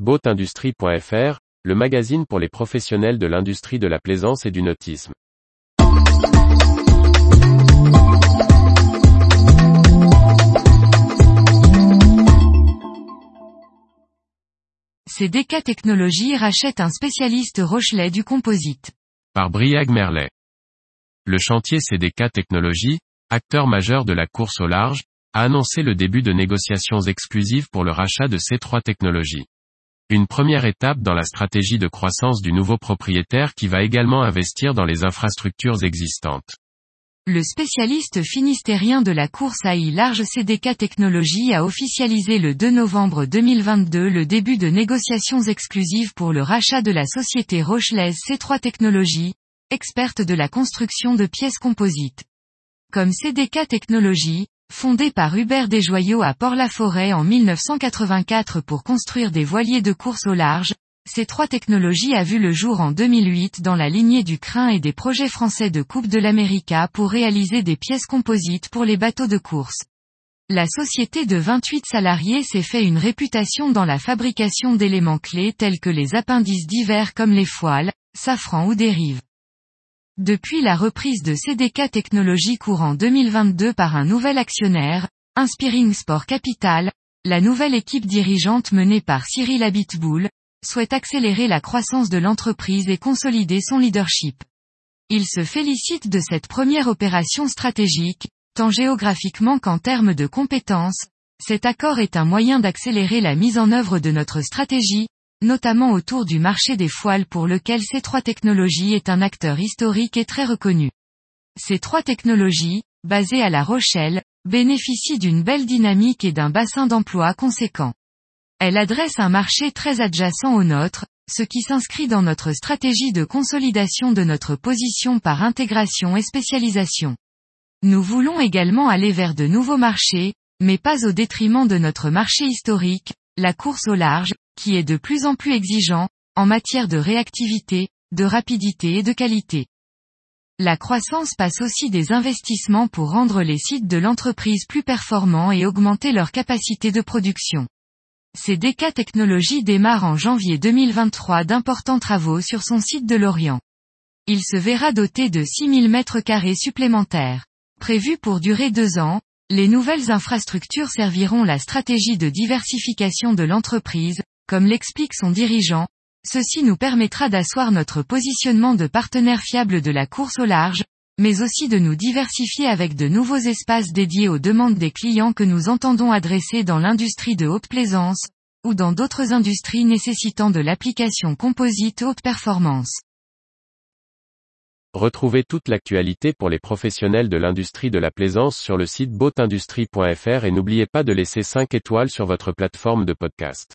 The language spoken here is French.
Boatindustrie.fr, le magazine pour les professionnels de l'industrie de la plaisance et du nautisme. CDK Technologies rachète un spécialiste Rochelet du composite. Par Briag Merlet. Le chantier CDK Technologies, acteur majeur de la course au large, a annoncé le début de négociations exclusives pour le rachat de C3 Technologies. Une première étape dans la stratégie de croissance du nouveau propriétaire qui va également investir dans les infrastructures existantes. Le spécialiste finistérien de la course AI Large CDK Technologies a officialisé le 2 novembre 2022 le début de négociations exclusives pour le rachat de la société rochelaise C3 Technologies, experte de la construction de pièces composites. Comme CDK Technologies, fondée par Hubert Desjoyaux à Port-la-Forêt en 1984 pour construire des voiliers de course au large, ces trois technologies a vu le jour en 2008 dans la lignée du Crin et des projets français de Coupe de l'América pour réaliser des pièces composites pour les bateaux de course. La société de 28 salariés s'est fait une réputation dans la fabrication d'éléments clés tels que les appendices divers comme les foiles, safran ou dérives. Depuis la reprise de CDK Technologies courant 2022 par un nouvel actionnaire, Inspiring Sport Capital, la nouvelle équipe dirigeante menée par Cyril Abitboul, souhaite accélérer la croissance de l'entreprise et consolider son leadership. Il se félicite de cette première opération stratégique, tant géographiquement qu'en termes de compétences. Cet accord est un moyen d'accélérer la mise en œuvre de notre stratégie, notamment autour du marché des foiles pour lequel ces trois technologies est un acteur historique et très reconnu. Ces trois technologies, basées à La Rochelle, bénéficient d'une belle dynamique et d'un bassin d'emploi conséquent. Elle adresse un marché très adjacent au nôtre, ce qui s'inscrit dans notre stratégie de consolidation de notre position par intégration et spécialisation. Nous voulons également aller vers de nouveaux marchés, mais pas au détriment de notre marché historique, la course au large, qui est de plus en plus exigeant, en matière de réactivité, de rapidité et de qualité. La croissance passe aussi des investissements pour rendre les sites de l'entreprise plus performants et augmenter leur capacité de production. CDK Technologies démarre en janvier 2023 d'importants travaux sur son site de Lorient. Il se verra doté de 6000 mètres carrés supplémentaires. Prévu pour durer deux ans, les nouvelles infrastructures serviront la stratégie de diversification de l'entreprise, comme l'explique son dirigeant, ceci nous permettra d'asseoir notre positionnement de partenaire fiable de la course au large, mais aussi de nous diversifier avec de nouveaux espaces dédiés aux demandes des clients que nous entendons adresser dans l'industrie de haute plaisance, ou dans d'autres industries nécessitant de l'application composite haute performance. Retrouvez toute l'actualité pour les professionnels de l'industrie de la plaisance sur le site boatindustrie.fr et n'oubliez pas de laisser 5 étoiles sur votre plateforme de podcast.